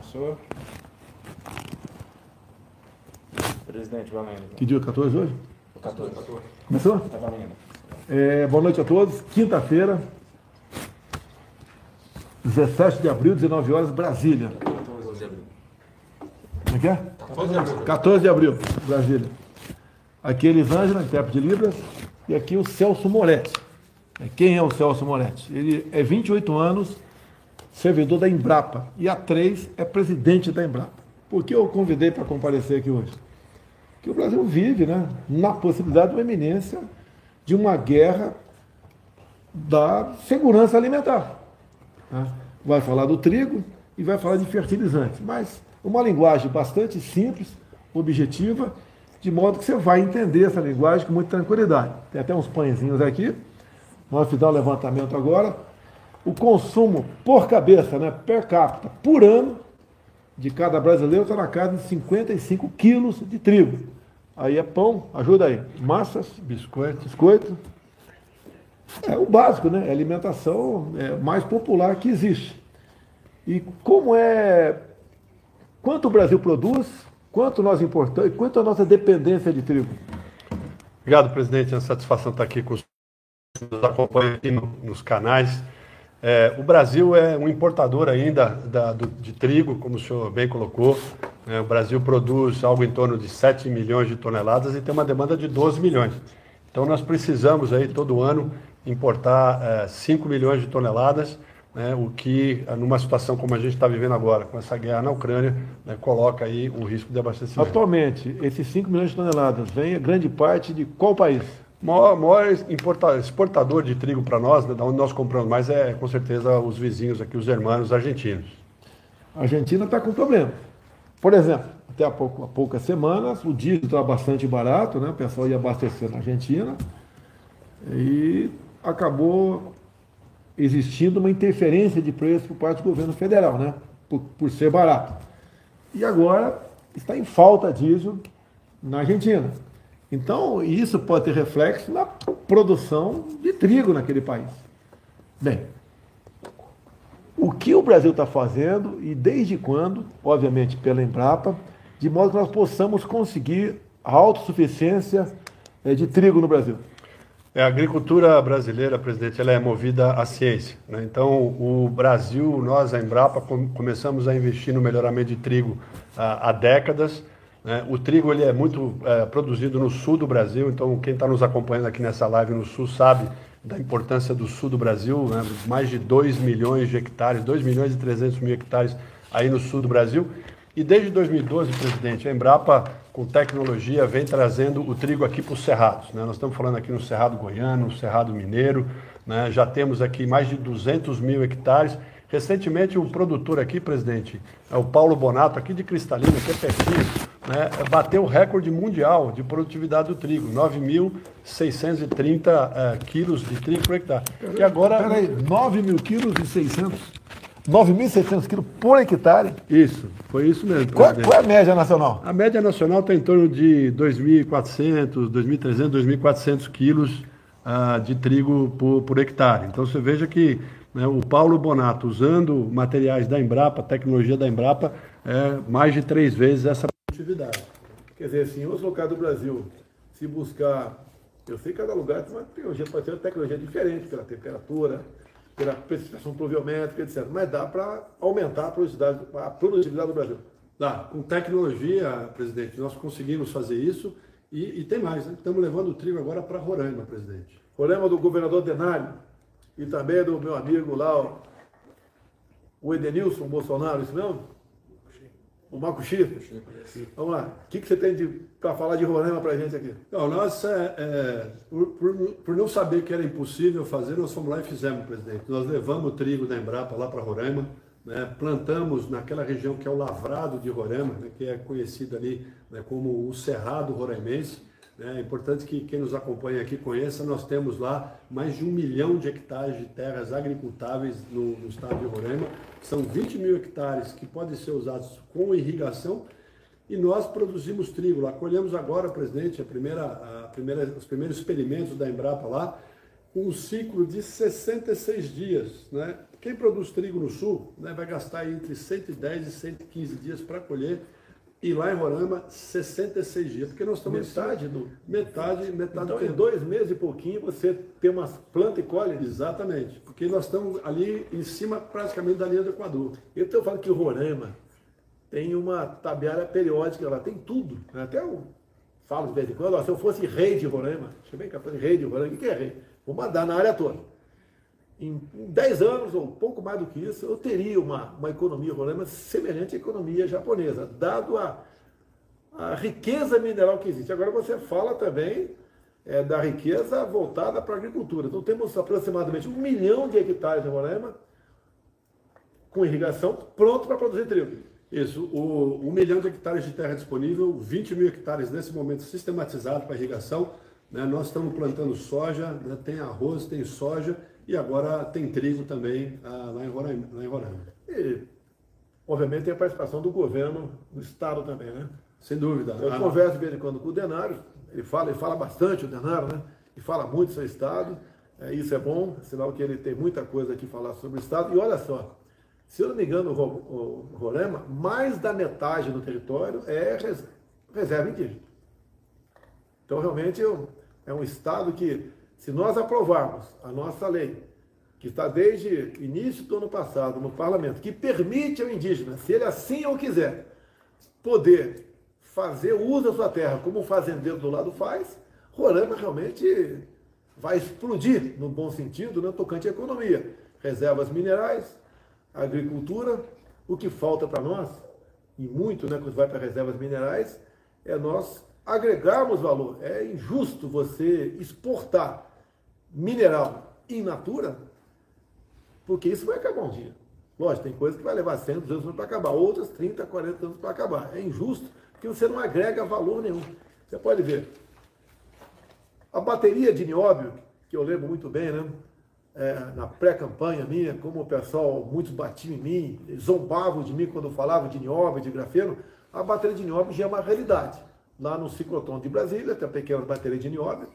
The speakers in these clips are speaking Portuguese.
Começou. Presidente, valendo. Que dia é 14 hoje? 14. 14. Começou? Tá valendo. É, boa noite a todos. Quinta-feira, 17 de abril, 19 horas, Brasília. 14 de abril. Como é que é? 14 de abril, Brasília. Aqui é Elisângela, intérprete de Libras, e aqui o Celso Moretti. É, Quem é o Celso Moretti? Ele é 28 anos, servidor da Embrapa, e há três é presidente da Embrapa. Por que eu convidei para comparecer aqui hoje? Que o Brasil vive né, na possibilidade de uma eminência de uma guerra da segurança alimentar. né? Vai falar do trigo e vai falar de fertilizantes, mas uma linguagem bastante simples, objetiva, de modo que você vai entender essa linguagem com muita tranquilidade. Tem até uns pãezinhos aqui. Nós fizemos um levantamento agora. O consumo por cabeça, né, per capita, por ano, de cada brasileiro está na casa de 55 quilos de trigo. Aí é pão, ajuda aí. Massas, Biscoito. biscoito. É o básico, né? É a alimentação é, mais popular que existe. E como é. Quanto o Brasil produz, quanto nós importamos, quanto a nossa dependência de trigo? Obrigado, presidente. É uma satisfação estar aqui com os que nos acompanham aqui no- nos canais. É, o Brasil é um importador ainda da- do- de trigo, como o senhor bem colocou. né? o Brasil produz algo em torno de 7 milhões de toneladas e tem uma demanda de 12 milhões. Então nós precisamos aí todo ano importar é, 5 milhões de toneladas, né, o que numa situação como a gente está vivendo agora, com essa guerra na Ucrânia, né, coloca aí o risco de abastecimento. Atualmente, esses 5 milhões de toneladas vem a grande parte de qual país? Maior, maior exportador de trigo para nós, né, da onde nós compramos mais, é com certeza os vizinhos aqui, os hermanos argentinos. A Argentina está com problema. Por exemplo, até há, pouco, há poucas semanas, o diesel estava bastante barato, né? o pessoal ia abastecer na Argentina e acabou existindo uma interferência de preço por parte do governo federal, né? por, por ser barato. E agora está em falta diesel na Argentina. Então, isso pode ter reflexo na produção de trigo naquele país. Bem, o que o Brasil está fazendo e desde quando, obviamente pela Embrapa, de modo que nós possamos conseguir a autossuficiência eh, de trigo no Brasil. É, a agricultura brasileira, presidente, ela é movida à ciência. né? Então, o Brasil, nós, a Embrapa, com- começamos a investir no melhoramento de trigo ah, há décadas. Né? O trigo ele é muito eh, produzido no sul do Brasil, então quem está nos acompanhando aqui nessa live no sul sabe da importância do sul do Brasil, né? mais de 2 milhões de hectares, 2 milhões e 300 mil hectares aí no sul do Brasil. E desde 2012, presidente, a Embrapa, com tecnologia, vem trazendo o trigo aqui para os cerrados. né? Nós estamos falando aqui no Cerrado Goiano, no Cerrado Mineiro, né? já temos aqui mais de 200 mil hectares. Recentemente, um produtor aqui, presidente, é o Paulo Bonato, aqui de Cristalina, que é pertinho, né? bateu o recorde mundial de produtividade do trigo, 9.630 eh, quilos de trigo por hectare. E agora... Peraí, 9 mil quilos e 600, 9.600 quilos por hectare. Isso, foi isso mesmo. Qual, presidente. qual é a média nacional? A média nacional está em torno de 2.400, 2.300, 2.400 quilos ah, de trigo por, por hectare. Então você veja que né, o Paulo Bonato, usando materiais da Embrapa, tecnologia da Embrapa, é mais de três vezes essa produtividade. Quer dizer, assim, em outros locais do Brasil, se buscar, eu sei que cada lugar tem uma tecnologia, pode ter uma tecnologia diferente pela temperatura, pela precipitação pluviométrica, etc. Mas dá para aumentar a produtividade, a produtividade do Brasil. Lá, com tecnologia, presidente, nós conseguimos fazer isso e, e tem mais, né? Estamos levando o trigo agora para Roraima, presidente. Problema do governador Denário e também do meu amigo lá, o Edenilson Bolsonaro, isso mesmo? O Marco Chifre. Vamos lá. O que, que você tem para falar de Roraima para a gente aqui? Não, nós, é, é, por, por, por não saber que era impossível fazer, nós fomos lá e fizemos, presidente. Nós levamos o trigo da Embrapa lá para Roraima, né, plantamos naquela região que é o Lavrado de Roraima, né, que é conhecido ali né, como o Cerrado Roraimense. É importante que quem nos acompanha aqui conheça, nós temos lá mais de um milhão de hectares de terras agricultáveis no, no estado de Roraima. São 20 mil hectares que podem ser usados com irrigação e nós produzimos trigo lá. Colhemos agora, presidente, a primeira, a primeira, os primeiros experimentos da Embrapa lá, um ciclo de 66 dias, né? Quem produz trigo no sul né, vai gastar entre 110 e 115 dias para colher. E lá em Roraima, 66 dias. Porque nós estamos Metade do. metade, metade Então, do em tempo. dois meses e pouquinho, você tem umas plantas e colhe. Exatamente. Porque nós estamos ali em cima praticamente da linha do Equador. Eu estou falando que o Roraima tem uma tabela periódica lá, tem tudo. né? Até eu falo de vez em quando, ó, se eu fosse rei de Roraima, deixa eu capaz de rei de Roraima, o que é rei? Vou mandar na área toda. Em, em 10 anos, ou um pouco mais do que isso, eu teria uma, uma economia Roraima semelhante à economia japonesa, dado a, a riqueza mineral que existe. Agora você fala também é, da riqueza voltada para a agricultura. Então temos aproximadamente um milhão de hectares de Roraima com irrigação pronto para produzir trigo. Isso, o, um milhão de hectares de terra disponível, 20 mil hectares nesse momento sistematizado para irrigação. né? Nós estamos plantando soja, né? tem arroz, tem soja e agora tem trigo também ah, lá, em Roraima, lá em Roraima. E, obviamente, tem a participação do governo do Estado também, né? Sem dúvida. Eu Ah, converso de vez em quando com o Denário, ele fala, ele fala bastante, o Denário, né? E fala muito do seu Estado, é, isso é bom, sinal que ele tem muita coisa aqui falar sobre o Estado. E olha só, se eu não me engano, o Ro- o Roraima, mais da metade do território é res- reserva indígena. Então, realmente, é um- é um Estado que, se nós aprovarmos a nossa lei, que está desde início do ano passado no parlamento, que permite ao indígena, se ele assim ou quiser, poder fazer uso da sua terra como o fazendeiro do lado faz, Roraima realmente vai explodir, no bom sentido, no tocante à economia. Reservas minerais, agricultura, o que falta para nós, e muito né, quando vai para reservas minerais, é nós agregarmos valor. É injusto você exportar mineral in natura, porque isso vai acabar um dia. Lógico, tem coisas que vai levar 100, 200 anos para acabar, outras 30, 40 anos para acabar. É injusto, porque você não agrega valor nenhum. Você pode ver, a bateria de nióbio, que eu lembro muito bem, né? É, na pré-campanha minha, como o pessoal, muitos batiam em mim, zombavam de mim quando eu falava de nióbio, de grafeno, a bateria de nióbio já é uma realidade. Lá no ciclotron de Brasília, tem a pequena bateria de nióbio,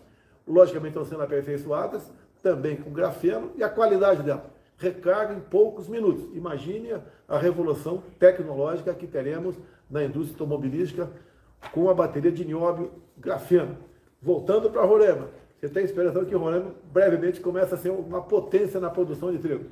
logicamente estão sendo aperfeiçoadas, também com grafeno, e a qualidade dela recarga em poucos minutos. Imagine a revolução tecnológica que teremos na indústria automobilística com a bateria de nióbio grafeno. Voltando para Roraima, você tem esperança que Roraima brevemente comece a ser uma potência na produção de trigo?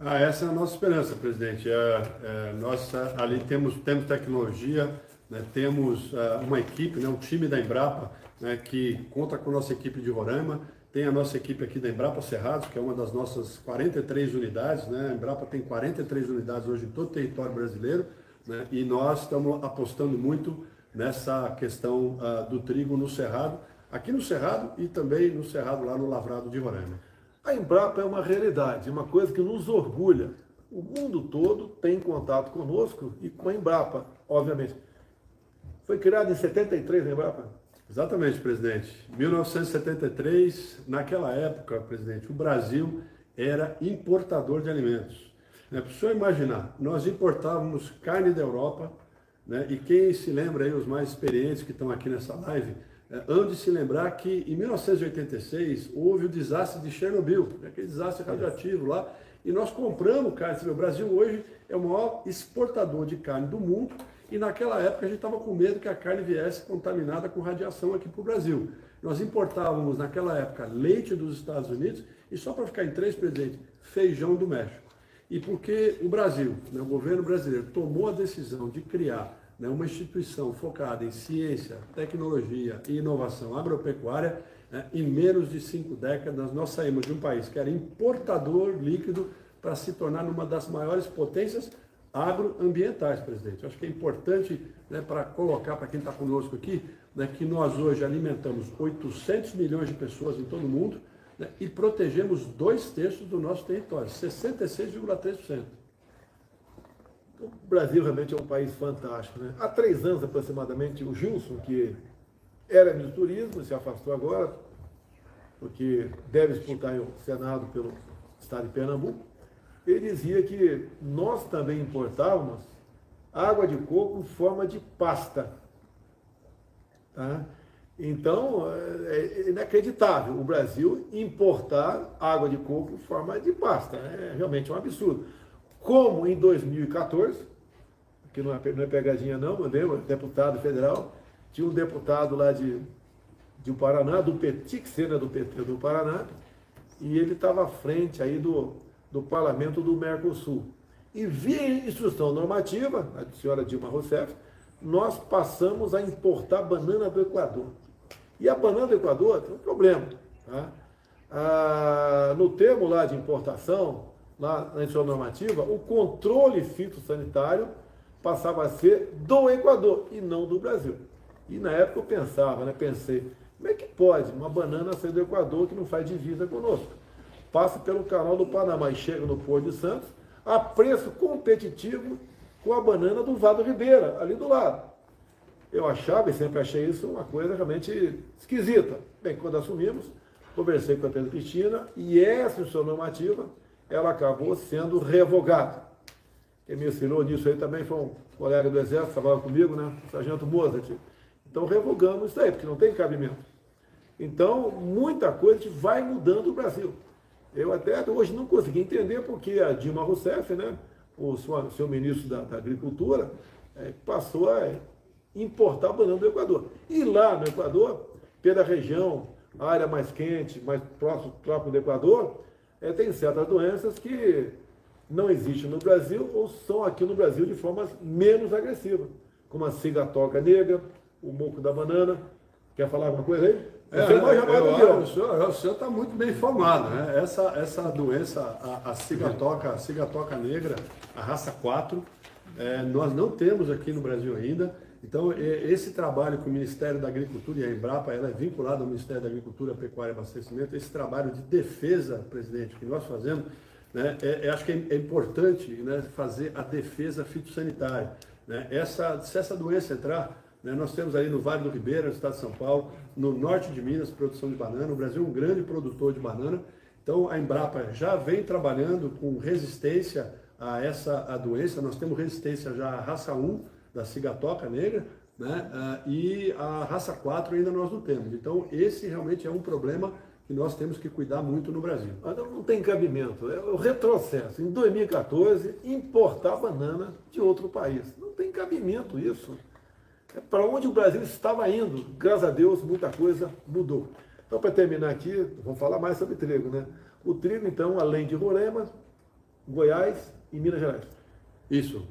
Ah, essa é a nossa esperança, presidente. É, é, nós ah, ali temos, temos tecnologia, né, temos ah, uma equipe, né, um time da Embrapa, né, que conta com nossa equipe de Roraima, tem a nossa equipe aqui da Embrapa Cerrados, que é uma das nossas 43 unidades. Né? A Embrapa tem 43 unidades hoje em todo o território brasileiro, né? e nós estamos apostando muito nessa questão ah, do trigo no Cerrado, aqui no Cerrado e também no Cerrado lá no Lavrado de Roraima. A Embrapa é uma realidade, uma coisa que nos orgulha. O mundo todo tem contato conosco e com a Embrapa, obviamente. Foi criada em 73 a Embrapa? Exatamente, presidente. 1973, naquela época, presidente, o Brasil era importador de alimentos. Né? Para o senhor imaginar, nós importávamos carne da Europa, né? e quem se lembra aí, os mais experientes que estão aqui nessa live, é, hão de se lembrar que em 1986 houve o desastre de Chernobyl, né? aquele desastre radioativo lá, e nós compramos carne. O Brasil hoje é o maior exportador de carne do mundo, e naquela época a gente estava com medo que a carne viesse contaminada com radiação aqui para o Brasil. Nós importávamos naquela época leite dos Estados Unidos e só para ficar em três presentes, feijão do México. E porque o Brasil, né, o governo brasileiro, tomou a decisão de criar né, uma instituição focada em ciência, tecnologia e inovação agropecuária, né, em menos de cinco décadas nós saímos de um país que era importador líquido para se tornar uma das maiores potências agroambientais, presidente. Acho que é importante né, para colocar para quem está conosco aqui né, que nós hoje alimentamos 800 milhões de pessoas em todo o mundo né, e protegemos dois terços do nosso território, 66,3%. O Brasil realmente é um país fantástico. Né? Há três anos aproximadamente, o Gilson, que era ministro do turismo, se afastou agora, porque deve disputar o Senado pelo estado de Pernambuco, ele dizia que nós também importávamos água de coco em forma de pasta. Tá? Então, é, é inacreditável o Brasil importar água de coco em forma de pasta. É realmente um absurdo. Como em 2014, que não é, não é pegadinha não, mandei um deputado federal, tinha um deputado lá de, de Paraná, do PT, que né, do PT do Paraná, e ele estava à frente aí do, do parlamento do Mercosul. E via instrução normativa, a senhora Dilma Rousseff, nós passamos a importar banana do Equador. E a banana do Equador tem um problema. Tá? Ah, no termo lá de importação, lá na instrução normativa, o controle fitossanitário passava a ser do Equador e não do Brasil. E na época eu pensava, né, pensei, como é que pode uma banana ser do Equador que não faz divisa conosco? Passa pelo canal do Panamá e chega no Porto de Santos a preço competitivo com a banana do Vado Ribeira, ali do lado. Eu achava e sempre achei isso uma coisa realmente esquisita. Bem, quando assumimos, conversei com a Teresa Cristina e essa instrução normativa, ela acabou sendo revogada. Quem me ensinou nisso aí também foi um colega do Exército, trabalhava comigo, né? O Sargento Mozart. Então revogamos isso aí, porque não tem cabimento. Então, muita coisa vai mudando no Brasil. Eu até hoje não consegui entender porque a Dilma Rousseff, né, o seu, ministro da, da Agricultura, é, passou a importar banana do Equador. E lá no Equador, pela região, área mais quente, mais próximo, próximo do Equador, é, tem certas doenças que não existem no Brasil ou são aqui no Brasil de formas menos agressivas, como a cigatoca negra, o moco da banana. Quer falar alguma coisa aí? É, Você mais eu, o senhor, o senhor está muito bem informado, né? Essa, essa doença, a, a cigatoca, a cigatoca negra, a raça 4, é, nós não temos aqui no Brasil ainda. Então, esse trabalho que o Ministério da Agricultura e a Embrapa, ela é vinculada ao Ministério da Agricultura, Pecuária e Abastecimento, esse trabalho de defesa, presidente, que nós fazemos, né, é, é, acho que é, importante né, fazer a defesa fitossanitária. Né? Essa, se essa doença entrar, nós temos aí no Vale do Ribeira, no estado de São Paulo, no norte de Minas, produção de banana. O Brasil é um grande produtor de banana. Então, a Embrapa já vem trabalhando com resistência a essa a doença. Nós temos resistência já à raça 1, da cigatoca negra, né? Uh, e a raça 4 ainda nós não temos. Então, esse realmente é um problema que nós temos que cuidar muito no Brasil. Não tem cabimento. É o retrocesso. Em 2014, importar banana de outro país. Não tem cabimento isso. É para onde o Brasil estava indo. Graças a Deus, muita coisa mudou. Então, para terminar aqui, vamos falar mais sobre trigo, né? O trigo, então, além de Roraima, Goiás e Minas Gerais. Isso.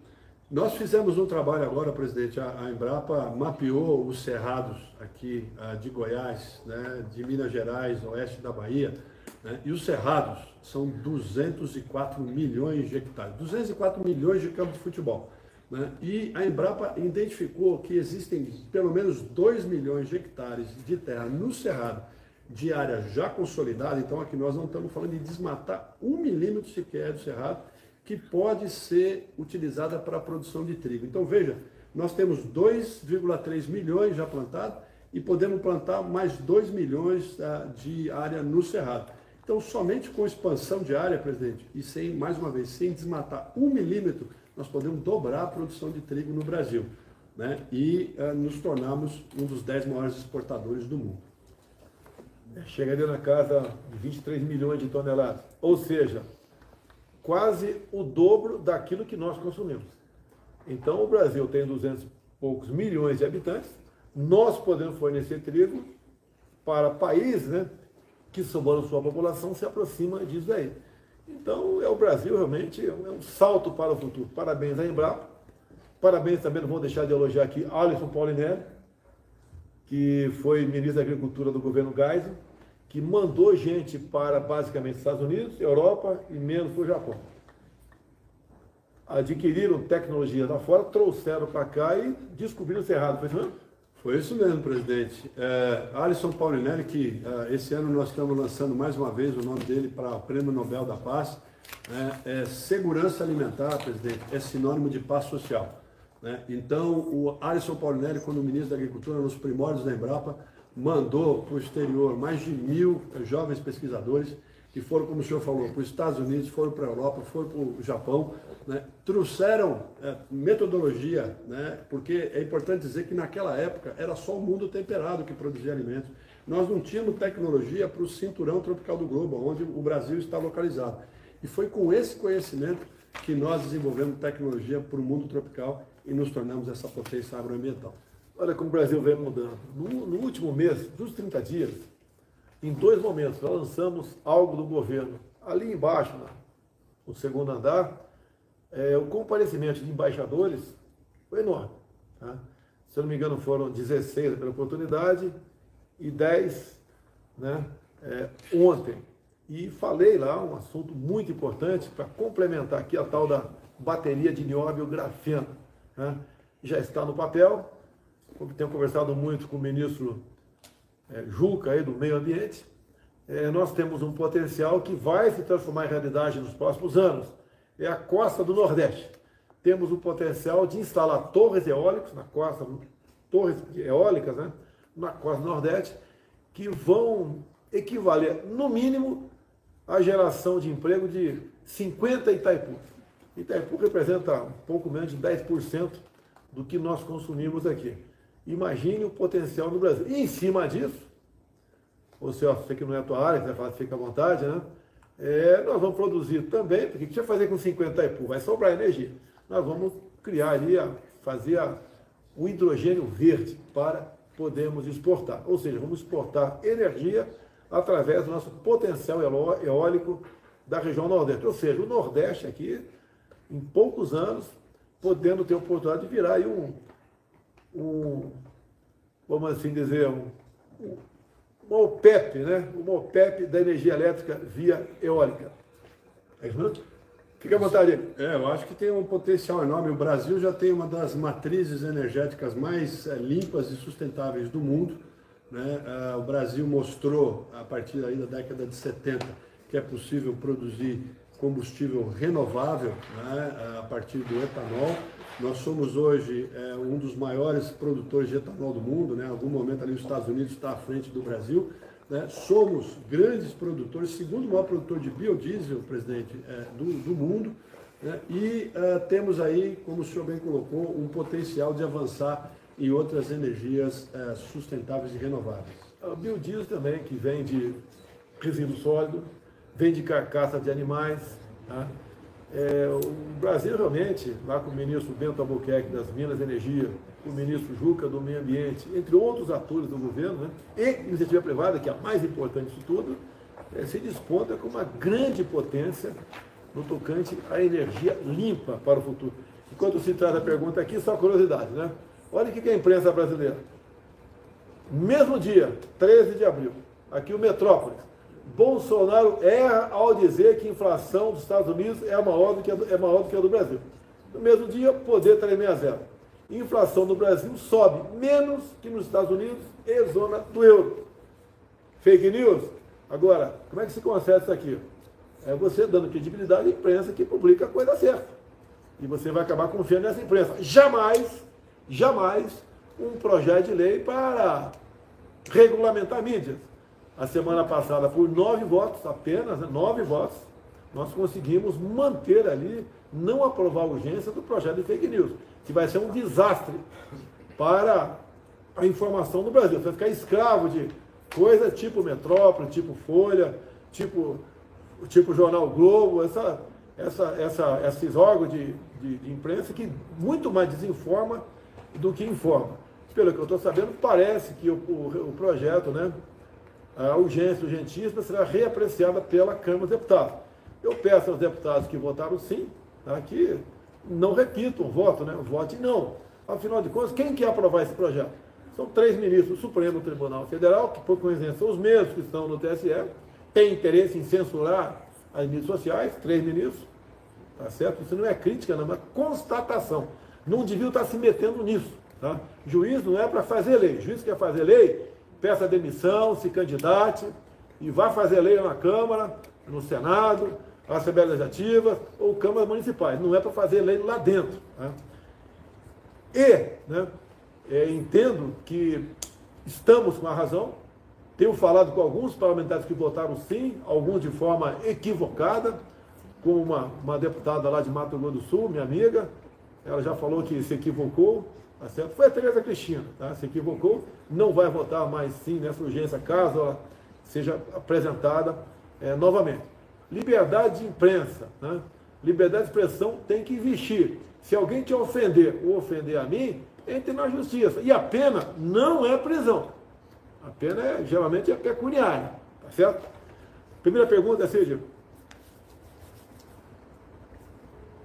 Nós fizemos um trabalho agora, presidente, a, Embrapa mapeou os cerrados aqui uh, de Goiás, né, de Minas Gerais, oeste da Bahia, né, e os cerrados são 204 milhões de hectares, 204 milhões de campos de futebol. Né, e a Embrapa identificou que existem pelo menos 2 milhões de hectares de terra no cerrado, de área já consolidada, então aqui nós não estamos falando de desmatar um milímetro sequer do cerrado, que pode ser utilizada para a produção de trigo. Então veja, nós temos 2,3 milhões já plantados e podemos plantar mais 2 milhões uh, de área no cerrado. Então, somente com expansão de área, presidente, e sem, mais uma vez, sem desmatar um milímetro, nós podemos dobrar a produção de trigo no Brasil. Né? E uh, nos tornarmos um dos 10 maiores exportadores do mundo. Chegaria na casa de 23 milhões de toneladas. Ou seja, quase o dobro daquilo que nós consumimos. Então, o Brasil tem 200 e poucos milhões de habitantes, nós podemos fornecer trigo para países né, que, somando sua população, se aproxima disso aí. Então, é o Brasil realmente é um salto para o futuro. Parabéns à Embrapa, parabéns também, não vou deixar de elogiar aqui, Alisson Paulinelli, que foi ministro da Agricultura do governo Geisel, que mandou gente para basicamente Estados Unidos, Europa e menos para o Japão. Adquiriram tecnologia lá fora, trouxeram para cá e descobriram o errado. Foi isso mesmo? Foi isso mesmo, presidente. É, Alisson Paulinelli, que é, esse ano nós estamos lançando mais uma vez o nome dele para o Prêmio Nobel da Paz. É, é, segurança alimentar, presidente, é sinônimo de paz social. Né? Então, o Alisson Paulinelli, quando ministro da Agricultura, nos primórdios da Embrapa, mandou para o exterior mais de mil jovens pesquisadores que foram, como o senhor falou, para os Estados Unidos, foram para a Europa, foram para o Japão, né? trouxeram é, metodologia, né? porque é importante dizer que naquela época era só o mundo temperado que produzia alimentos. Nós não tínhamos tecnologia para o cinturão tropical do globo, onde o Brasil está localizado. E foi com esse conhecimento que nós desenvolvemos tecnologia para o mundo tropical e nos tornamos essa potência agroambiental. Olha como o Brasil vem mudando. No, no último mês, dos 30 dias, em dois momentos, nós lançamos algo do governo. Ali embaixo, no segundo andar, é, o comparecimento de embaixadores foi enorme. Tá? Se eu não me engano, foram 16 pela oportunidade e 10 né, é, ontem. E falei lá um assunto muito importante para complementar aqui a tal da bateria de nióbio grafeno. Né? Já está no papel, tenho conversado muito com o ministro é, Juca aí, do Meio Ambiente. É, nós temos um potencial que vai se transformar em realidade nos próximos anos. É a costa do Nordeste. Temos o potencial de instalar torres eólicas na costa, torres eólicas, né, na costa do Nordeste, que vão equivaler, no mínimo, a geração de emprego de 50 Itaipu. Itaipu representa um pouco menos de 10% do que nós consumimos aqui. Imagine o potencial no Brasil. E em cima disso, você, ó, você que não é a tua área, você fica à vontade, né? É, nós vamos produzir também, porque o que você fazer com 50 Itaipu? Vai sobrar energia. Nós vamos criar ali, a, fazer a, o hidrogênio verde para podermos exportar. Ou seja, vamos exportar energia através do nosso potencial eólico da região Nordeste. Ou seja, o Nordeste aqui, em poucos anos, podendo ter a oportunidade de virar aí um, um vamos assim dizer, um, um, uma OPEP, né? uma OPEP da energia elétrica via eólica. É isso mesmo? Fique à vontade. É, eu acho que tem um potencial enorme. O Brasil já tem uma das matrizes energéticas mais é, limpas e sustentáveis do mundo. Né? Ah, o Brasil mostrou, a partir da década de 70, que é possível produzir combustível renovável né? a partir do etanol. Nós somos hoje é, um dos maiores produtores de etanol do mundo, né? em algum momento ali os Estados Unidos está à frente do Brasil. Né? Somos grandes produtores, segundo maior produtor de biodiesel, presidente, é, do, do, mundo. Né? E é, temos aí, como o senhor bem colocou, um potencial de avançar e outras energias é, sustentáveis e renováveis. O biodiesel também, que vem de resíduo sólido, vem de carcaça de animais. Tá? É, o Brasil realmente, lá com o ministro Bento Albuquerque das Minas e Energia, o ministro Juca do Meio Ambiente, entre outros atores do governo, né? e iniciativa privada, que é a mais importante de tudo, é, se desponta como uma grande potência no tocante à energia limpa para o futuro. Enquanto se traz a pergunta aqui, só curiosidade, né? Olha o que é a imprensa brasileira. Mesmo dia, 13 de abril, aqui o Metrópolis. Bolsonaro erra ao dizer que a inflação dos Estados Unidos é maior do que a do, é maior do que a do Brasil. No mesmo dia, poder tremer a zero. Inflação no Brasil sobe menos que nos Estados Unidos e zona do euro. Fake news? Agora, como é que se consegue isso aqui? É você dando credibilidade à imprensa que publica a coisa certa. E você vai acabar confiando nessa imprensa. Jamais jamais um projeto de lei para regulamentar mídias. A semana passada, por nove votos, apenas né, nove votos, nós conseguimos manter ali, não aprovar a urgência do projeto de fake news, que vai ser um desastre para a informação do Brasil. Você vai ficar escravo de coisas tipo Metrópole, tipo Folha, tipo, tipo Jornal Globo, essa, essa, essa, esses órgãos de, de, de imprensa que muito mais desinforma do que informa. Pelo que eu estou sabendo, parece que o, o, o, projeto, né, a urgência urgentíssima, será reapreciada pela Câmara dos Deputados. Eu peço aos deputados que votaram sim, tá, que não repitam o voto, né, vote não. Afinal de contas, quem quer aprovar esse projeto? São três ministros do Supremo Tribunal Federal, que por coincidência são os mesmos que estão no TSE, têm interesse em censurar as mídias sociais, três ministros, tá certo? Isso não é crítica, não, é uma constatação não deviam estar se metendo nisso. Tá? Juiz não é para fazer lei. Juiz quer fazer lei, peça demissão, se candidate e vá fazer lei na Câmara, no Senado, Assembleia Legislativa ou Câmaras Municipais. Não é para fazer lei lá dentro. Tá? E né, é, entendo que estamos com a razão, Tenho falado com alguns parlamentares que votaram sim, alguns de forma equivocada, como uma, uma deputada lá de Mato Grosso do Sul, minha amiga, ela já falou que se equivocou, tá certo? Foi a Tereza Cristina, tá? se equivocou, não vai votar mais sim nessa urgência, caso ela seja apresentada é, novamente. Liberdade de imprensa, né? liberdade de expressão tem que investir. Se alguém te ofender ou ofender a mim, entre na justiça. E a pena não é prisão. A pena é, geralmente é pecuniária, tá certo? Primeira pergunta, Cid.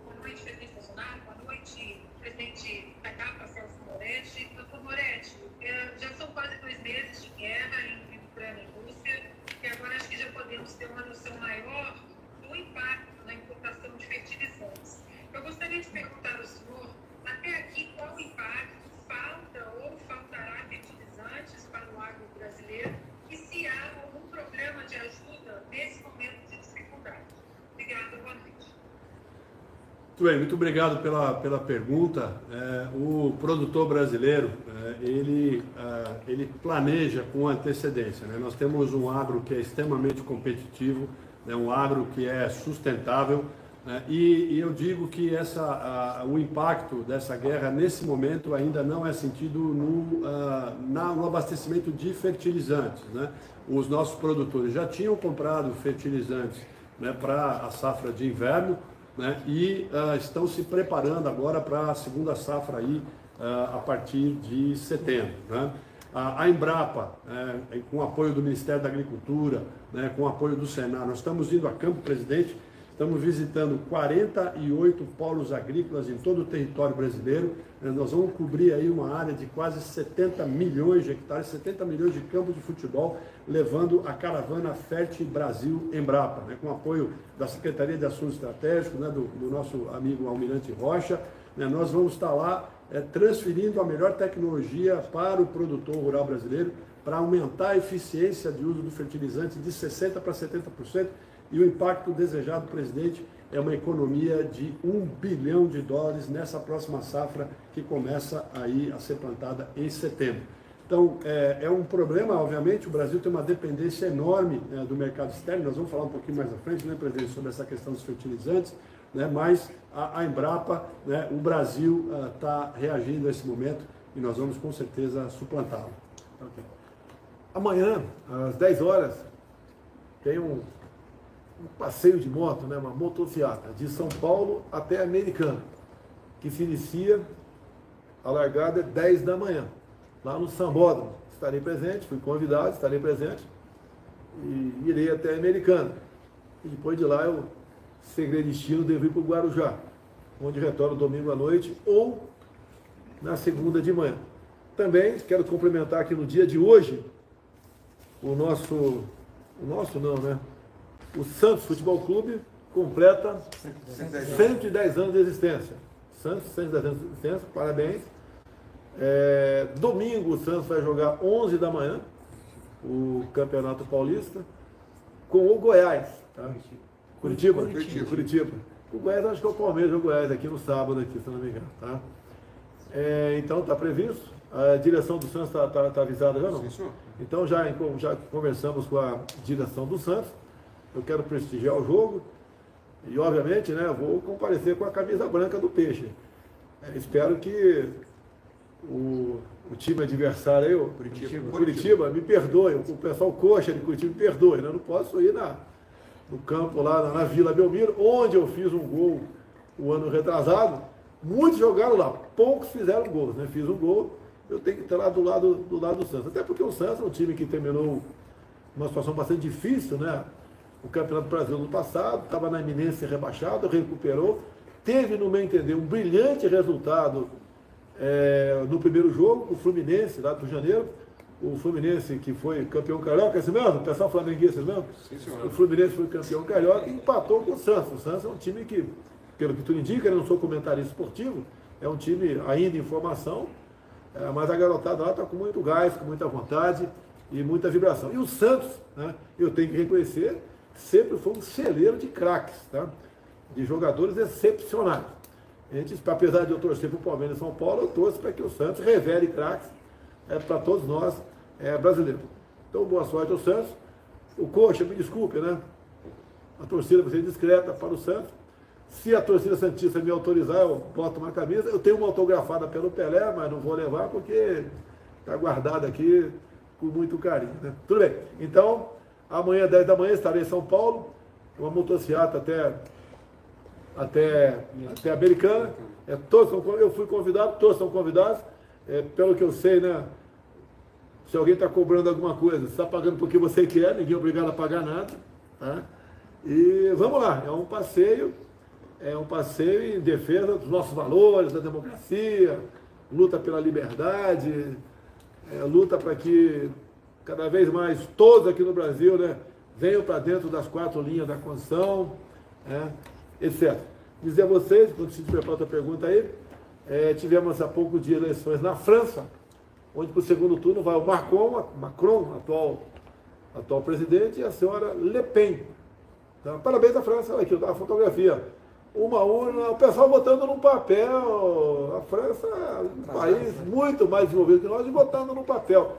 Boa noite, presidente Bolsonaro. Boa noite, presidente da Capa, Celso Moretti. Doutor Moretti, eh, já são quase dois meses de guerra entre Ucrânia e Rússia, e agora acho que já podemos ter uma noção maior do impacto na importação de fertilizantes. Eu gostaria de perguntar ao senhor, até aqui, qual o impacto falta ou faltará fertilizantes para o agro brasileiro e se há algum programa de ajuda nesse momento de dificuldade. Obrigada, boa noite. Muito bem, muito obrigado pela, pela pergunta. É, o produtor brasileiro, é, ele, é, ele planeja com antecedência. Né? Nós temos um agro que é extremamente competitivo, né? um agro que é sustentável, né? e, e, eu digo que essa, a, o impacto dessa guerra, nesse momento, ainda não é sentido no, a, na, no abastecimento de fertilizantes. Né? Os nossos produtores já tinham comprado fertilizantes né, para a safra de inverno, né, e uh, estão se preparando agora para a segunda safra aí, uh, a partir de setembro. Né. A, a Embrapa, eh, com apoio do Ministério da Agricultura, né, com apoio do Senado, nós estamos indo a Campo Presidente, estamos visitando 48 polos agrícolas em todo o território brasileiro, né, nós vamos cobrir aí uma área de quase 70 milhões de hectares, 70 milhões de campos de futebol, levando a caravana Fértil Brasil Embrapa, né, com apoio da Secretaria de Assuntos Estratégicos, né, do, do, nosso amigo Almirante Rocha. Né, nós vamos estar lá é, transferindo a melhor tecnologia para o produtor rural brasileiro, para aumentar a eficiência de uso do fertilizante de 60% para 70%, e o impacto desejado, presidente, é uma economia de um bilhão de dólares nessa próxima safra que começa aí a ser plantada em setembro. Então, é, é, um problema, obviamente, o Brasil tem uma dependência enorme né, do mercado externo, nós vamos falar um pouquinho mais à frente, né, presidente, sobre essa questão dos fertilizantes, né, mas a, a Embrapa, né, o Brasil está uh, reagindo a esse momento e nós vamos com certeza suplantá-lo. Okay. Amanhã, às 10 horas, tem um, um passeio de moto, né, uma motociata, de São Paulo até Americana, que se inicia, a largada é 10 da manhã lá no Sambódromo. Estarei presente, fui convidado, estarei presente e irei até a Americana. E depois de lá eu segredo destino, devo ir para o Guarujá, onde retorno domingo à noite ou na segunda de manhã. Também quero complementar aqui no dia de hoje o nosso, o nosso não, né? O Santos Futebol Clube completa 110 anos de existência. Santos, 110 anos de existência, parabéns. É, domingo o Santos vai jogar 11 da manhã o Campeonato Paulista com o Goiás. Tá? Curitiba? Curitiba. Curitiba. O Goiás acho que é o Palmeiras o Goiás aqui no sábado, aqui, se não me engano. Tá? É, então está previsto. A direção do Santos está tá, tá avisada já não? Sim, então já, já conversamos com a direção do Santos. Eu quero prestigiar o jogo. E obviamente, né, vou comparecer com a camisa branca do peixe. É, espero que o, o time adversário aí, o Curitiba, Curitiba, me perdoe, o pessoal coxa de Curitiba me perdoe, né? Eu não posso ir na, no campo lá na, na, Vila Belmiro, onde eu fiz um gol o ano retrasado. Muitos jogaram lá, poucos fizeram gols, né? Fiz um gol, eu tenho que estar lá do lado do, lado do Santos. Até porque o Santos é um time que terminou uma situação bastante difícil, né? O Campeonato Brasileiro no passado, estava na iminência rebaixado, recuperou, teve, no meu entender, um brilhante resultado é, no primeiro jogo, o Fluminense, lá do Janeiro, o Fluminense que foi campeão carioca, é assim mesmo? O pessoal flamenguista é mesmo? Sim, senhor. O Fluminense foi campeão carioca e empatou com o Santos. O Santos é um time que, pelo que tu indica, eu não sou comentarista esportivo, é um time ainda em formação, é, mas a garotada lá está com muito gás, com muita vontade e muita vibração. E o Santos, né, eu tenho que reconhecer, sempre foi um celeiro de craques, tá? de jogadores excepcionais. Gente, apesar de eu torcer para o Palmeiras e São Paulo, eu torço para que o Santos revele craques é, para todos nós é, brasileiros. Então, boa sorte ao Santos. O Coxa, me desculpe, né? A torcida vai ser discreta para o Santos. Se a torcida Santista me autorizar, eu boto uma camisa. Eu tenho uma autografada pelo Pelé, mas não vou levar porque está guardada aqui com muito carinho. Né? Tudo bem. Então, amanhã, 10 da manhã, estarei em São Paulo. Uma motocicleta até, até, até Americana. É, todos são, eu fui convidado, todos são convidados. É, pelo que eu sei, né? Se alguém está cobrando alguma coisa, está pagando porque você quer, ninguém é obrigado a pagar nada. Tá? E vamos lá, é um passeio, é um passeio em defesa dos nossos valores, da democracia, luta pela liberdade, é, luta para que cada vez mais todos aqui no Brasil né, venham para dentro das quatro linhas da Constituição, né, etc. Dizer a vocês, quando se tiver para outra pergunta aí, é, tivemos há pouco de eleições na França, onde para o segundo turno vai o Macron, Macron atual, atual presidente, e a senhora Le Pen. Então, parabéns à França, olha aqui, a fotografia. Uma urna, o pessoal votando num papel. A França é um país muito mais desenvolvido que nós e votando num papel.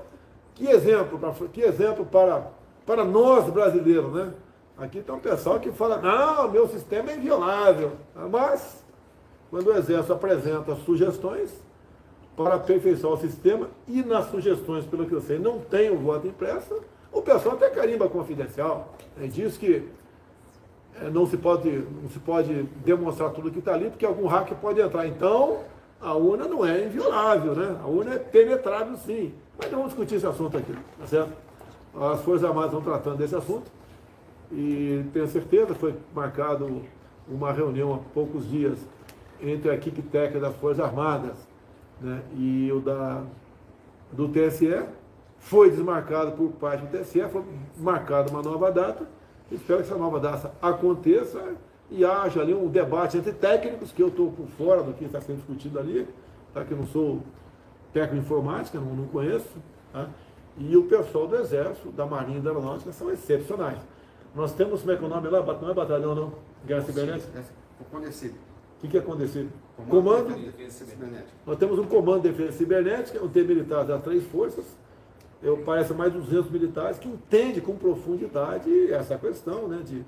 Que exemplo, para, que exemplo para, para nós brasileiros, né? Aqui tem um pessoal que fala, não, meu sistema é inviolável. Mas, quando o Exército apresenta sugestões para aperfeiçoar o sistema, e nas sugestões, pelo que eu sei, não tem o voto impresso, o pessoal até carimba confidencial. É diz que é, não se pode, não se pode demonstrar tudo que está ali, porque algum hacker pode entrar. Então, a urna não é inviolável, né? A urna é penetrável sim. Mas não vamos discutir esse assunto aqui, tá certo? As Forças Armadas estão tratando desse assunto e tenho certeza, foi marcado uma reunião há poucos dias entre a técnica das Forças Armadas né, e o da, do TSE. Foi desmarcado por parte do TSE, foi marcada uma nova data Espero que essa nova data aconteça e haja ali um debate entre técnicos, que eu estou por fora do que está sendo discutido ali, tá? que eu não sou técnico de informática, não, não conheço, tá? e o pessoal do Exército, da Marinha e da Aeronáutica são excepcionais. Nós temos, como é que é o nome lá? Não é batalhão, não? Guerra Cibernética? O Condecido. O que é Condecido? Comando. comando de Defesa Cibernética. Nós temos um Comando de Defesa Cibernética, um ter militar das três forças, eu parece mais de 200 militares que entendem com profundidade essa questão né, de,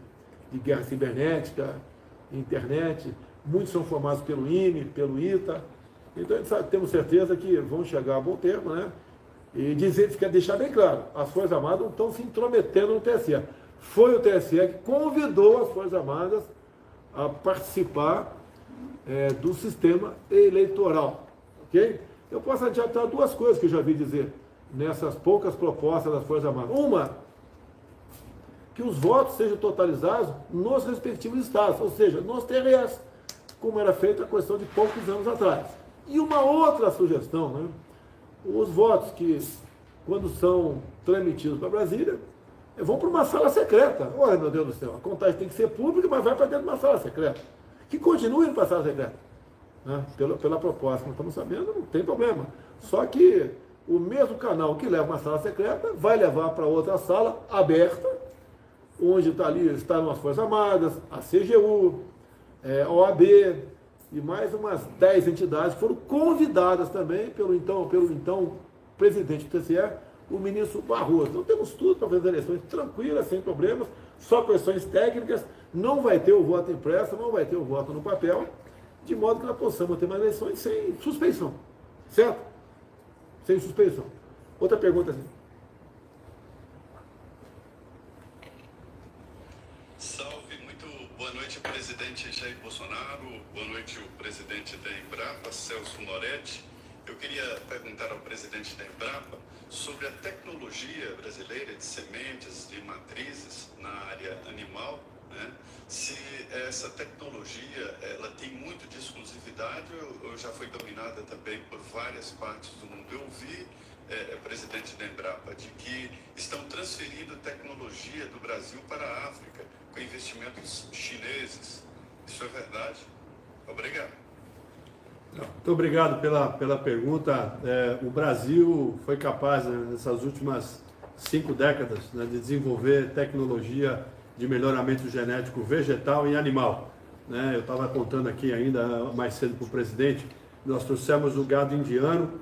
de guerra cibernética, internet. Muitos são formados pelo INE, pelo ITA. Então, sabe, temos certeza que vão chegar a bom termo, né? E dizer, quer deixar bem claro, as Forças Armadas não estão se intrometendo no TSE. Foi o TSE que convidou as Forças Armadas a participar é, do sistema eleitoral. Ok? Eu posso adiantar duas coisas que eu já vi dizer nessas poucas propostas das Forças Armadas. Uma, que os votos sejam totalizados nos respectivos estados, ou seja, nos TRS, como era feito a questão de poucos anos atrás. E uma outra sugestão, né? os votos que, quando são transmitidos para Brasília, vão para uma sala secreta. Olha, meu Deus do céu, a contagem tem que ser pública, mas vai para dentro de uma sala secreta. Que continue para a sala secreta. Né? Pela, pela proposta nós estamos sabendo, não tem problema. Só que o mesmo canal que leva uma sala secreta vai levar para outra sala aberta, onde está ali estão as Forças Armadas, a CGU, é, OAB e mais umas 10 entidades foram convidadas também pelo então, pelo então presidente do TCE, o ministro Barroso. Então temos tudo para fazer eleições tranquilas, sem problemas, só questões técnicas, não vai ter o voto impresso, não vai ter o voto no papel, de modo que nós possamos ter uma eleições sem suspeição. Certo? sem suspensão. Outra pergunta assim. Salve, muito boa noite, presidente Jair Bolsonaro. Boa noite, o presidente da Embrapa, Celso Moretti. Eu queria perguntar ao presidente da Embrapa sobre a tecnologia brasileira de sementes, de matrizes na área animal né? Se essa tecnologia ela tem muito de exclusividade ou, já foi dominada também por várias partes do mundo. Eu vi, é, é, presidente da Embrapa, de que estão transferindo tecnologia do Brasil para a África com investimentos chineses. Isso é verdade? Obrigado. Muito obrigado pela, pela pergunta. É, o Brasil foi capaz, né, nessas últimas cinco décadas, né, de desenvolver tecnologia de melhoramento genético vegetal e animal. Né? Eu estava contando aqui ainda mais cedo para o presidente, nós trouxemos o gado indiano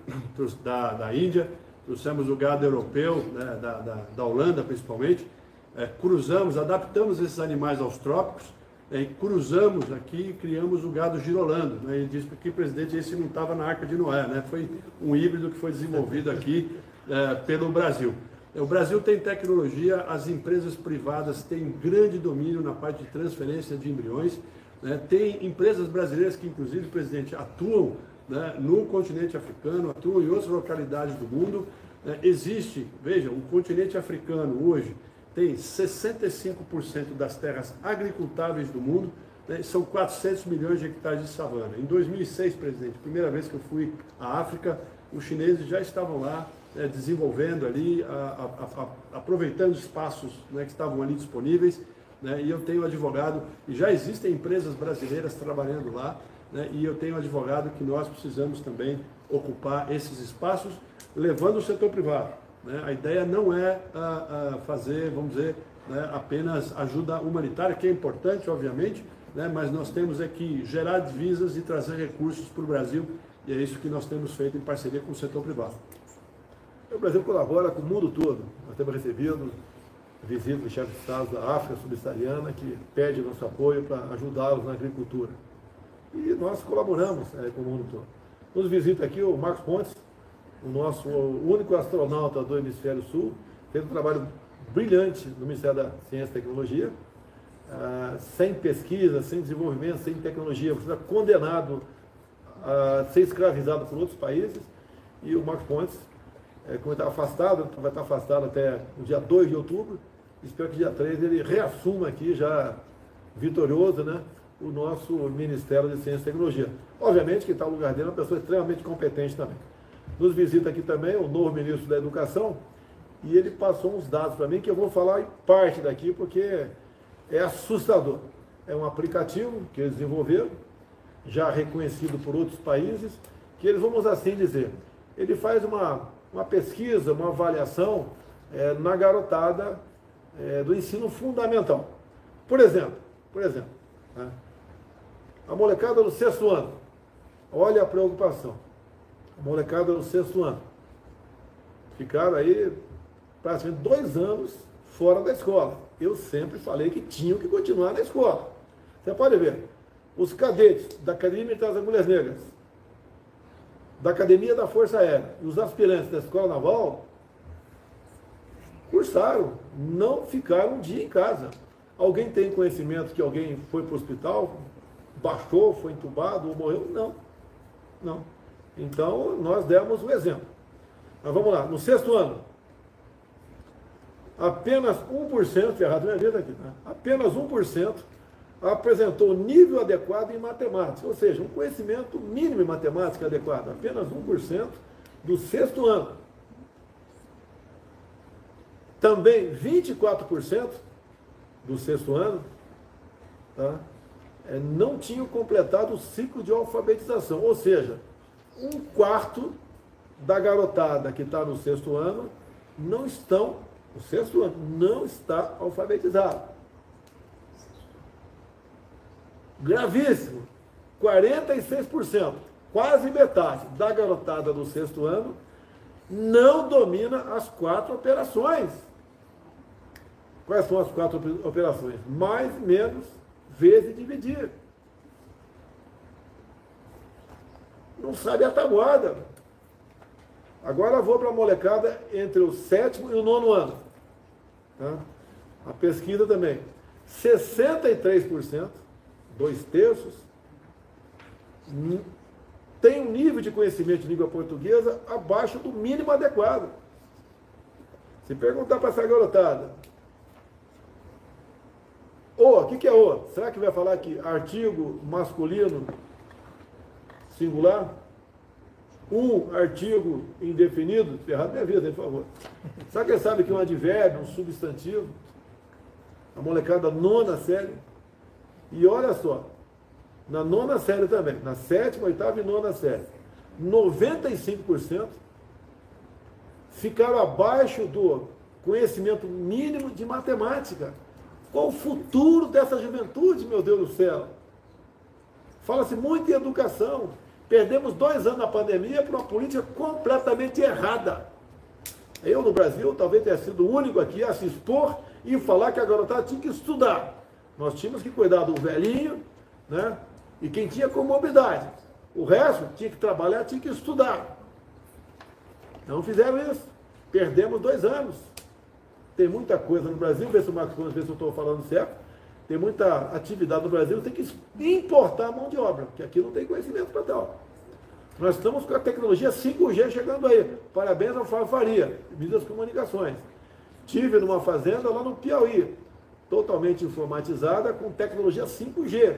da, da Índia, trouxemos o gado europeu, né, da, da, da, Holanda principalmente, é, cruzamos, adaptamos esses animais aos trópicos, é, cruzamos aqui e criamos o gado girolando. Né, e disse que, presidente, esse não estava na Arca de Noé, né, foi um híbrido que foi desenvolvido aqui é, pelo Brasil. O Brasil tem tecnologia, as empresas privadas têm grande domínio na parte de transferência de embriões. Né? Tem empresas brasileiras que, inclusive, presidente, atuam né, no continente africano, atuam em outras localidades do mundo. Né? Existe, veja, o continente africano hoje tem 65% das terras agricultáveis do mundo, né? são 400 milhões de hectares de savana. Em 2006, presidente, primeira vez que eu fui à África, os chineses já estavam lá é, desenvolvendo ali, a, a, a, aproveitando espaços né, que estavam ali disponíveis. Né, e eu tenho advogado, e já existem empresas brasileiras trabalhando lá, né, e eu tenho advogado que nós precisamos também ocupar esses espaços, levando o setor privado. Né? A ideia não é a, fazer, vamos dizer, né, apenas ajuda humanitária, que é importante, obviamente, né, mas nós temos é que gerar divisas e trazer recursos para o Brasil, e é isso que nós temos feito em parceria com o setor privado. O Brasil colabora com o mundo todo. Nós temos recebido visitas de chefes de Estado da África subsaariana que pedem nosso apoio para ajudá-los na agricultura. E nós colaboramos é, com o mundo todo. Nos visita aqui o Marcos Pontes, o nosso o único astronauta do Hemisfério Sul, fez um trabalho brilhante no Ministério da Ciência e Tecnologia, ah, sem pesquisa, sem desenvolvimento, sem tecnologia, você está condenado a ser escravizado por outros países, e o Marcos Pontes é, como está afastado, vai estar afastado até o dia 2 de outubro, espero que dia 3 ele reassuma aqui já vitorioso, né, o nosso Ministério de Ciência e Tecnologia. Obviamente que está no lugar dele uma pessoa extremamente competente também. Nos visita aqui também o novo ministro da Educação e ele passou uns dados para mim que eu vou falar em parte daqui porque é assustador. É um aplicativo que eles desenvolveram, já reconhecido por outros países, que eles, vamos assim dizer, ele faz uma uma pesquisa, uma avaliação é, na garotada é, do ensino fundamental. Por exemplo, por exemplo, né? a molecada do sexto ano, olha a preocupação. Molecada do sexto ano. Ficaram aí praticamente dois anos fora da escola. Eu sempre falei que tinham que continuar na escola. Você pode ver, os cadetes da Academia Militar das Mulheres Negras, da Academia da Força Aérea e os aspirantes da Escola Naval cursaram, não ficaram um dia em casa. Alguém tem conhecimento que alguém foi para o hospital, baixou, foi entubado ou morreu? Não. Não. Então, nós demos um exemplo. Mas vamos lá, no sexto ano, apenas 1%, errado minha vida aqui, né? apenas 1% apresentou nível adequado em matemática, ou seja, um conhecimento mínimo em matemática adequado, apenas 1% do sexto ano. Também 24% do sexto ano tá, é, não tinham completado o ciclo de alfabetização, ou seja, um quarto da garotada que está no sexto ano não estão, o sexto ano não está alfabetizado gravíssimo. 46%, quase metade da garotada do sexto ano não domina as quatro operações. Quais são as quatro operações? Mais, menos, vezes dividir. Não sabe a tabuada. Agora vou para a molecada entre o sétimo e o nono ano. Tá? A pesquisa também. 63% dois terços, tem um nível de conhecimento de língua portuguesa abaixo do mínimo adequado. Se perguntar para essa garotada, o, o que, que é o? Será que vai falar que artigo masculino singular? Um artigo indefinido? Ferrado minha vida, por favor. Será que ele sabe que um advérbio, um substantivo? A molecada nona série. E olha só, na nona série também, na sétima, oitava e nona série, 95% ficaram abaixo do conhecimento mínimo de matemática. Qual o futuro dessa juventude, meu Deus do céu? Fala-se muito em educação. Perdemos dois anos na pandemia por uma política completamente errada. Eu, no Brasil, talvez tenha sido o único aqui a se expor e falar que a garotada tinha que estudar. Nós tínhamos que cuidar do velhinho, né? E quem tinha comorbidade. O resto tinha que trabalhar, tinha que estudar. Não fizeram isso. Perdemos dois anos. Tem muita coisa no Brasil, vê se o Marcos Gomes, vê se eu estou falando certo. Tem muita atividade no Brasil, tem que importar mão de obra, porque aqui não tem conhecimento para tal. Nós estamos com a tecnologia 5G chegando aí. Parabéns ao Fábio Faria, Mídias das Comunicações. Tive numa fazenda lá no Piauí, totalmente informatizada com tecnologia 5G.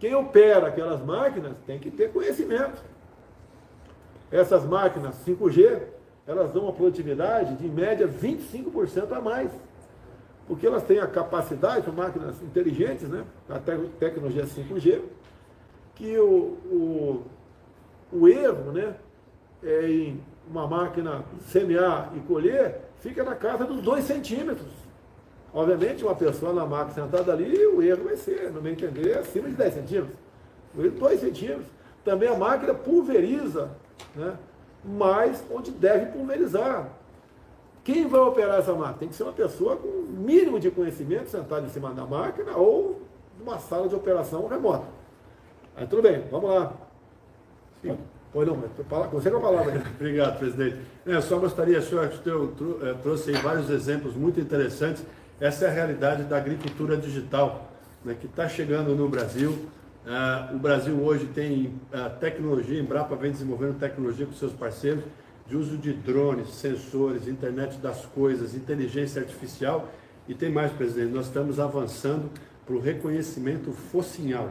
Quem opera aquelas máquinas tem que ter conhecimento. Essas máquinas 5G, elas dão uma produtividade de em média 25% a mais. Porque elas têm a capacidade, são máquinas inteligentes, né? A tecnologia 5G, que o, o, o erro, né? É em uma máquina semear e colher, fica na casa dos 2 centímetros. Obviamente, uma pessoa na máquina sentada ali, o erro vai ser, no meu entender, acima de 10 centímetros. 2 centímetros. Também a máquina pulveriza, né? mas onde deve pulverizar. Quem vai operar essa máquina? Tem que ser uma pessoa com o mínimo de conhecimento, sentada em cima da máquina ou numa sala de operação remota. Aí tudo bem, vamos lá. Sim. Pois não, você com a palavra. Obrigado, presidente. Eu só gostaria, o senhor eh, trouxe vários exemplos muito interessantes. Essa é a realidade da agricultura digital, né, que está chegando no Brasil. Uh, o Brasil hoje tem uh, tecnologia, Embrapa vem desenvolvendo tecnologia com seus parceiros de uso de drones, sensores, internet das coisas, inteligência artificial e tem mais, presidente, nós estamos avançando para o reconhecimento focinhal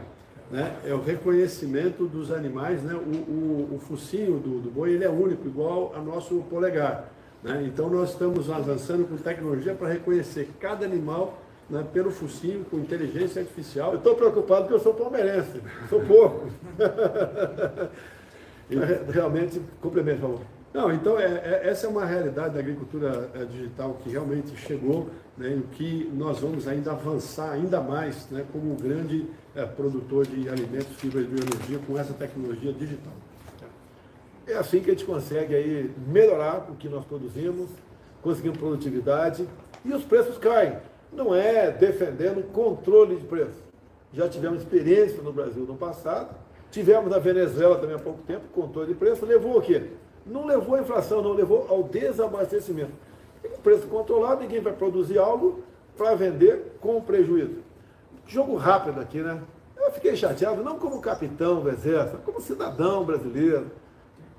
né, é o reconhecimento dos animais, né, o, o, o focinho do, do, boi ele é único, igual ao nosso polegar. Né, então nós estamos avançando com tecnologia para reconhecer cada animal né, pelo focinho, com inteligência artificial. Eu estou preocupado porque eu sou palmeirense, sou pouco. Realmente, complemento, por favor. Não, então é, é, essa é uma realidade da agricultura é, digital que realmente chegou, né, e que nós vamos ainda avançar ainda mais né, como um grande é, produtor de alimentos, fibra e biologia com essa tecnologia digital. É assim que a gente consegue aí melhorar o que nós produzimos, conseguimos produtividade e os preços caem. Não é defendendo controle de preço. Já tivemos experiência no Brasil no passado, tivemos na Venezuela também há pouco tempo, controle de preço, levou o quê? Não levou à inflação, não levou ao desabastecimento. Com preço controlado, ninguém vai produzir algo para vender com prejuízo. Jogo rápido aqui, né? Eu fiquei chateado, não como capitão do Exército, como cidadão brasileiro,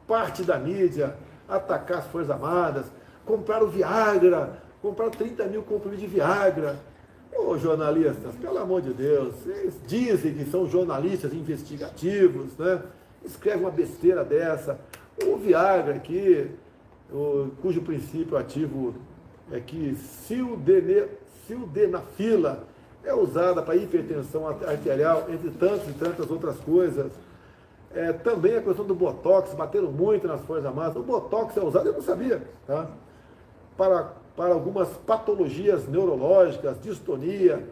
parte da mídia, atacar as Forças Armadas, comprar o Viagra, comprar 30 mil comprimidos de Viagra. Ô jornalistas, pelo amor de Deus, vocês dizem que são jornalistas investigativos, né? Escreve uma besteira dessa. O Viagra aqui, o, cujo princípio ativo é que sildenafila é usada para hipertensão arterial, entre tantas e tantas outras coisas. É, também a questão do Botox, bateram muito nas Forças Armadas. O Botox é usado, eu não sabia, tá? para, para algumas patologias neurológicas, distonia,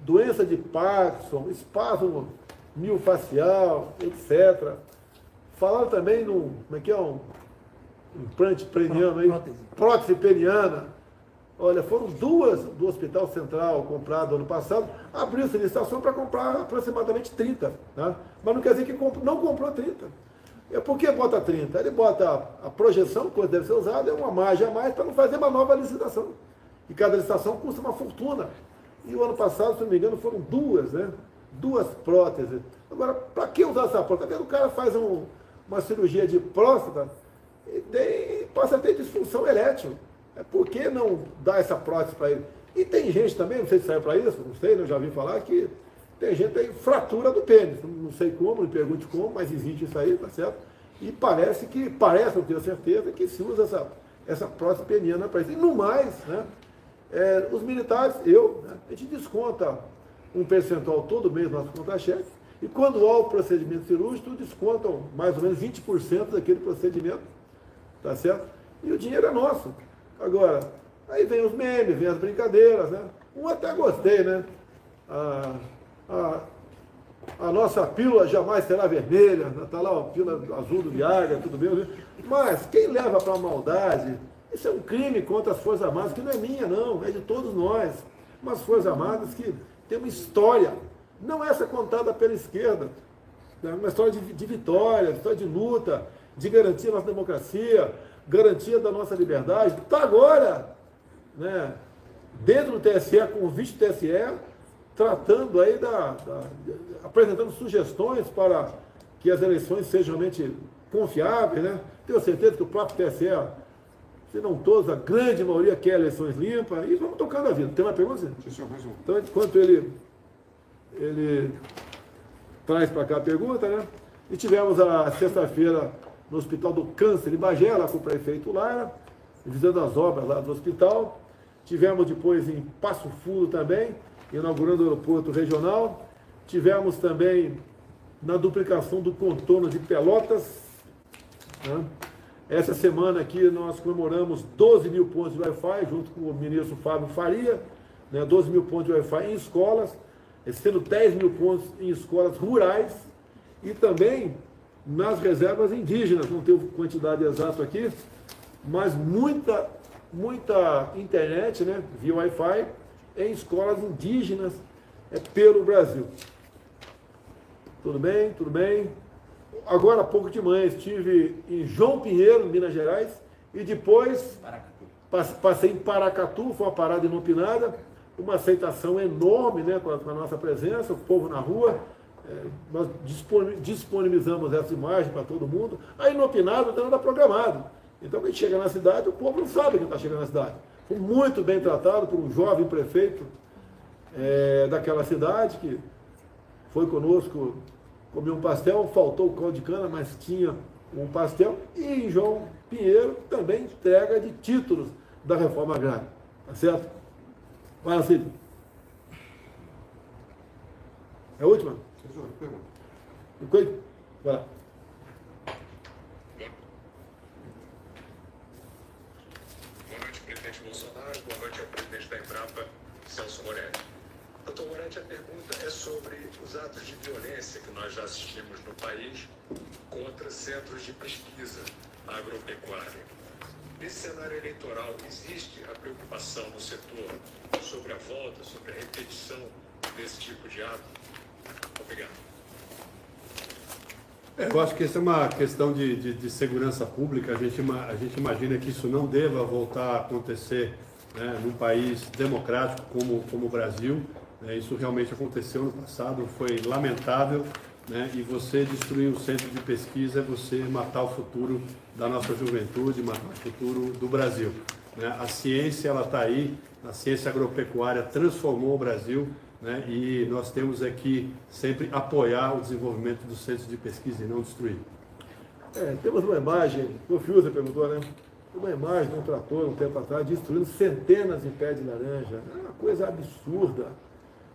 doença de Parkinson, espasmo miofascial, etc. Falaram também no, como é que é, um implante peniano aí, prótese, prótese peniana. Olha, foram duas do Hospital Central comprado ano passado, abriu-se licitação para comprar aproximadamente 30. Né? Mas não quer dizer que não comprou 30. É por que bota 30? Ele bota a projeção, coisa deve ser usada, é uma margem a mais para não fazer uma nova licitação. E cada licitação custa uma fortuna. E o ano passado, se não me engano, foram duas, né? Duas próteses. Agora, para que usar essa prótese? O cara faz um, uma cirurgia de próstata e tem, passa a ter disfunção erétil. É, por que não dar essa prótese para ele? E tem gente também, não sei se saiu para isso, não sei, eu já vi falar que tem gente que tem fratura do pênis. Não sei como, não pergunte como, mas existe isso aí, tá certo? E parece que, parece, não tenho certeza, que se usa essa, essa prótese peniana para isso. E no mais, né, é, os militares, eu, né, a gente desconta um percentual todo mês no nosso conta-cheque, e quando há o procedimento cirúrgico, descontam mais ou menos 20% daquele procedimento, tá certo? E o dinheiro é nosso. Agora, aí vem os memes, vem as brincadeiras, né? Um até gostei, né? A, a, a nossa pílula jamais será vermelha, está lá a pílula azul do Viagra, tudo bem, mas quem leva para a maldade Isso é um crime contra as Forças Armadas, que não é minha, não, é de todos nós. Umas Forças Armadas que têm uma história, não essa contada pela esquerda, né? uma história de, de vitória, história de luta, de garantia da nossa democracia, garantia da nossa liberdade. Está agora, né, dentro do TSE, com o vice TSE, tratando aí da, da, apresentando sugestões para que as eleições sejam realmente confiáveis, né? Tenho certeza que o próprio TSE, se não todos, a grande maioria quer eleições limpas, e vamos tocando a vida. Tem mais um. Então, enquanto ele, ele traz para cá a pergunta, né? E tivemos a sexta-feira no Hospital do Câncer em Bagé, lá com o prefeito Lara, visitando as obras lá do hospital. Tivemos depois em Passo Fundo também, inaugurando o aeroporto regional. Tivemos também na duplicação do contorno de Pelotas. Né? Essa semana aqui nós comemoramos 12 mil pontos de Wi-Fi, junto com o ministro Fábio Faria, né? 12 mil pontos de Wi-Fi em escolas, sendo 10 mil pontos em escolas rurais e também nas reservas indígenas, não tenho quantidade exata aqui, mas muita, muita internet, né, via Wi-Fi, em escolas indígenas é, pelo Brasil. Tudo bem? Tudo bem? Agora, há pouco de manhã, estive em João Pinheiro, Minas Gerais, e depois Paracatu. passei em Paracatu, foi uma parada inopinada, uma aceitação enorme né, com a, nossa presença, o povo na rua, é, nós disponibilizamos essa imagem para todo mundo. A não tem nada programado. Então, gente chega na cidade, o povo não sabe que está chegando na cidade. Foi muito bem tratado por um jovem prefeito é, daquela cidade que foi conosco comer um pastel, faltou o caldo de cana, mas tinha um pastel. E João Pinheiro também entrega de títulos da reforma agrária. Tá certo? Vai, assim. É a última? pergunta. Vai lá. Boa noite, presidente Bolsonaro. Boa noite ao presidente da Embrapa, Celso Moretti. Doutor Moretti, a pergunta é sobre os atos de violência que nós já assistimos no país contra centros de pesquisa agropecuária. Nesse cenário eleitoral, existe a preocupação no setor sobre a volta, sobre a repetição desse tipo de ato? Obrigado. É, eu acho que essa é uma questão de, de, de, segurança pública. A gente, a gente imagina que isso não deva voltar a acontecer né, num país democrático como, como o Brasil. É, isso realmente aconteceu no passado, foi lamentável. Né, e você destruir um centro de pesquisa é você matar o futuro da nossa juventude, matar o futuro do Brasil. Né? A ciência ela está aí, a ciência agropecuária transformou o Brasil né? e nós temos aqui sempre apoiar o desenvolvimento dos centros de pesquisa e não destruir. É, temos uma imagem, o Fiuza perguntou, né? Uma imagem de um trator um tempo atrás destruindo centenas de pés de laranja. É uma coisa absurda.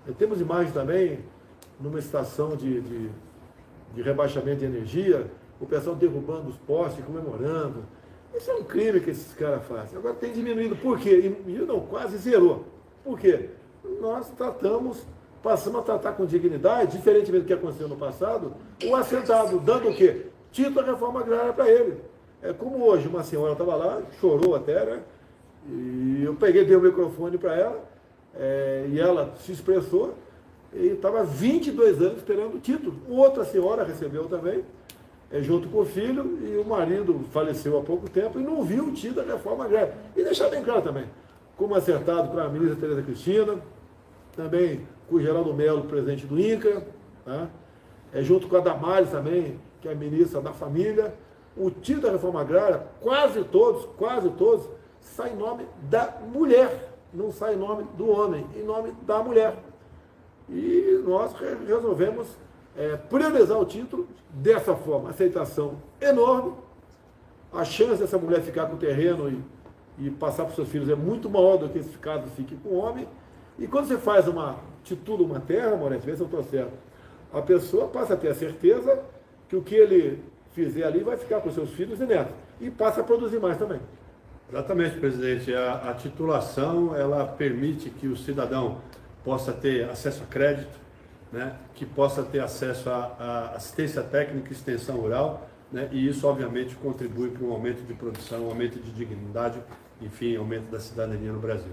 E temos imagens também numa estação de, de, de rebaixamento de energia, o pessoal derrubando os postes, comemorando. Isso é um crime que esses caras fazem. Agora tem diminuído. Por quê? E não, quase zerou. Por quê? nós tratamos, passamos a tratar com dignidade, diferentemente do que aconteceu no passado, o assentado, dando o quê? Título da reforma agrária para ele. É como hoje, uma senhora estava lá, chorou até, né? E eu peguei, dei o microfone para ela, é, e ela se expressou, e estava 22 anos esperando o título. Outra senhora recebeu também, é, junto com o filho, e o marido faleceu há pouco tempo e não viu o título da reforma agrária. E deixar bem claro também, como acertado para a ministra Tereza Cristina, também com o Geraldo Melo, presidente do INCA, tá? é, junto com a Damares também, que é a ministra da Família. O título da reforma agrária, quase todos, quase todos, sai em nome da mulher, não sai em nome do homem, em nome da mulher. E nós resolvemos é, priorizar o título dessa forma. Aceitação enorme. A chance dessa mulher ficar com o terreno e, e passar para os seus filhos é muito maior do que esse caso fique com o homem. E quando você faz uma, titula uma terra, Moretti, vê se eu estou certo, a pessoa passa a ter a certeza que o que ele fizer ali vai ficar com seus filhos e netos. E passa a produzir mais também. Exatamente, presidente. A, a titulação, ela permite que o cidadão possa ter acesso a crédito, né, que possa ter acesso a, assistência técnica e extensão rural, né, e isso, obviamente, contribui para um aumento de produção, um aumento de dignidade enfim, aumento da cidadania no Brasil.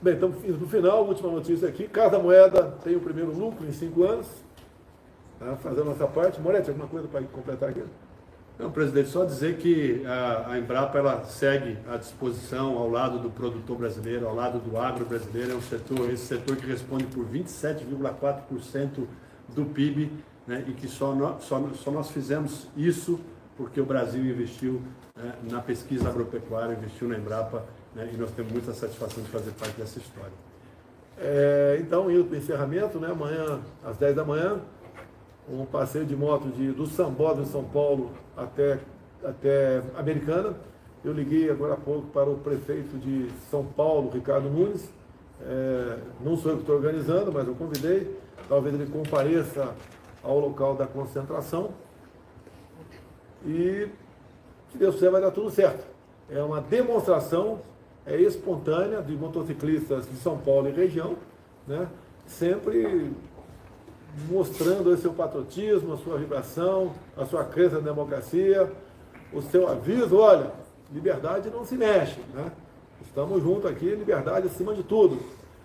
Bem, então no final, última notícia aqui. Casa Moeda tem o primeiro lucro em cinco anos. Tá fazendo a nossa parte. Moretti, alguma coisa para completar aqui? Não, presidente, só dizer que a, a, Embrapa ela segue à disposição ao lado do produtor brasileiro, ao lado do agro brasileiro, é um setor, esse setor que responde por 27,4% do PIB né, e que só, nós, só, só nós fizemos isso porque o Brasil investiu né, na pesquisa agropecuária, investiu na Embrapa né, e nós temos muita satisfação de fazer parte dessa história. É, então, indo para o encerramento, né, amanhã às 10 da manhã, um passeio de moto de, do Sambódromo de São Paulo até, até Americana. Eu liguei agora há pouco para o prefeito de São Paulo, Ricardo Nunes. É, não sou eu que estou organizando, mas eu convidei. Talvez ele compareça ao local da concentração. E, se Deus quiser, vai dar tudo certo. É uma demonstração é espontânea de motociclistas de São Paulo e região, né? sempre mostrando o seu patriotismo, a sua vibração, a sua crença na democracia, o seu aviso, olha, liberdade não se mexe, né? Estamos juntos aqui, liberdade acima de tudo.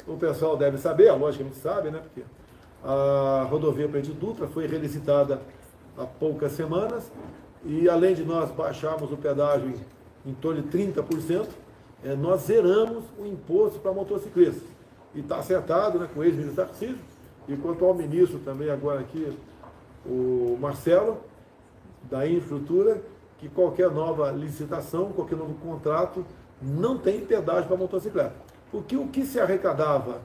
O pessoal deve saber, logicamente sabe, né? Porque a rodovia Presidente Dutra foi relicitada há poucas semanas e além de nós baixarmos o pedágio em, em torno de 30%, é, nós zeramos o imposto para motociclistas. E está acertado né, com o ex-ministro Tarcísio, e quanto ao ministro também agora aqui, o Marcelo, da infraestrutura, que qualquer nova licitação, qualquer novo contrato, não tem pedágio para motocicleta. Porque o que se arrecadava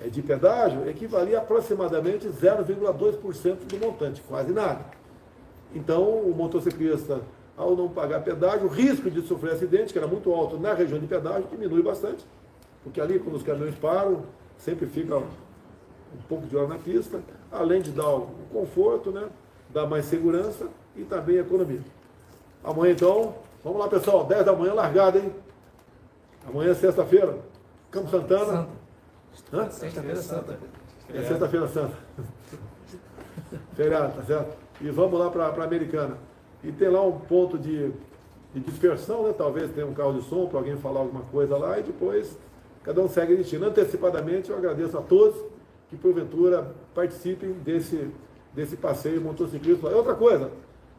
eh, de pedágio equivalia a aproximadamente 0,2% do montante, quase nada. Então, o motociclista, ao não pagar pedágio, o risco de sofrer acidente, que era muito alto na região de pedágio, diminui bastante. Porque ali, quando os caminhões param, sempre fica um pouco de hora na pista, além de dar um conforto, né? dar mais segurança e também economia. Amanhã então, vamos lá pessoal, 10 da manhã largada, hein? Amanhã é sexta-feira, Campo Santana. Santa. Sexta-feira Santa. É sexta-feira santa. Feriado, tá certo? E vamos lá para a Americana. E tem lá um ponto de, de dispersão, né? Talvez tenha um carro de som para alguém falar alguma coisa lá e depois cada um segue destino. Antecipadamente eu agradeço a todos que porventura participem desse, desse passeio motociclista. É outra coisa,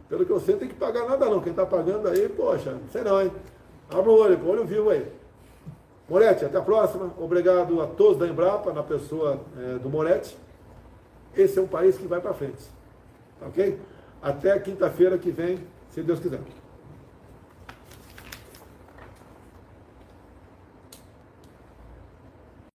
pelo que eu sei, tem que pagar nada não. Quem está pagando aí, poxa, não sei não, hein? Abre o olho, olho vivo aí. Moretti, até a próxima. Obrigado a todos da Embrapa, na pessoa é, do Moretti. Esse é um país que vai para frente. Ok? Até quinta-feira que vem, se Deus quiser.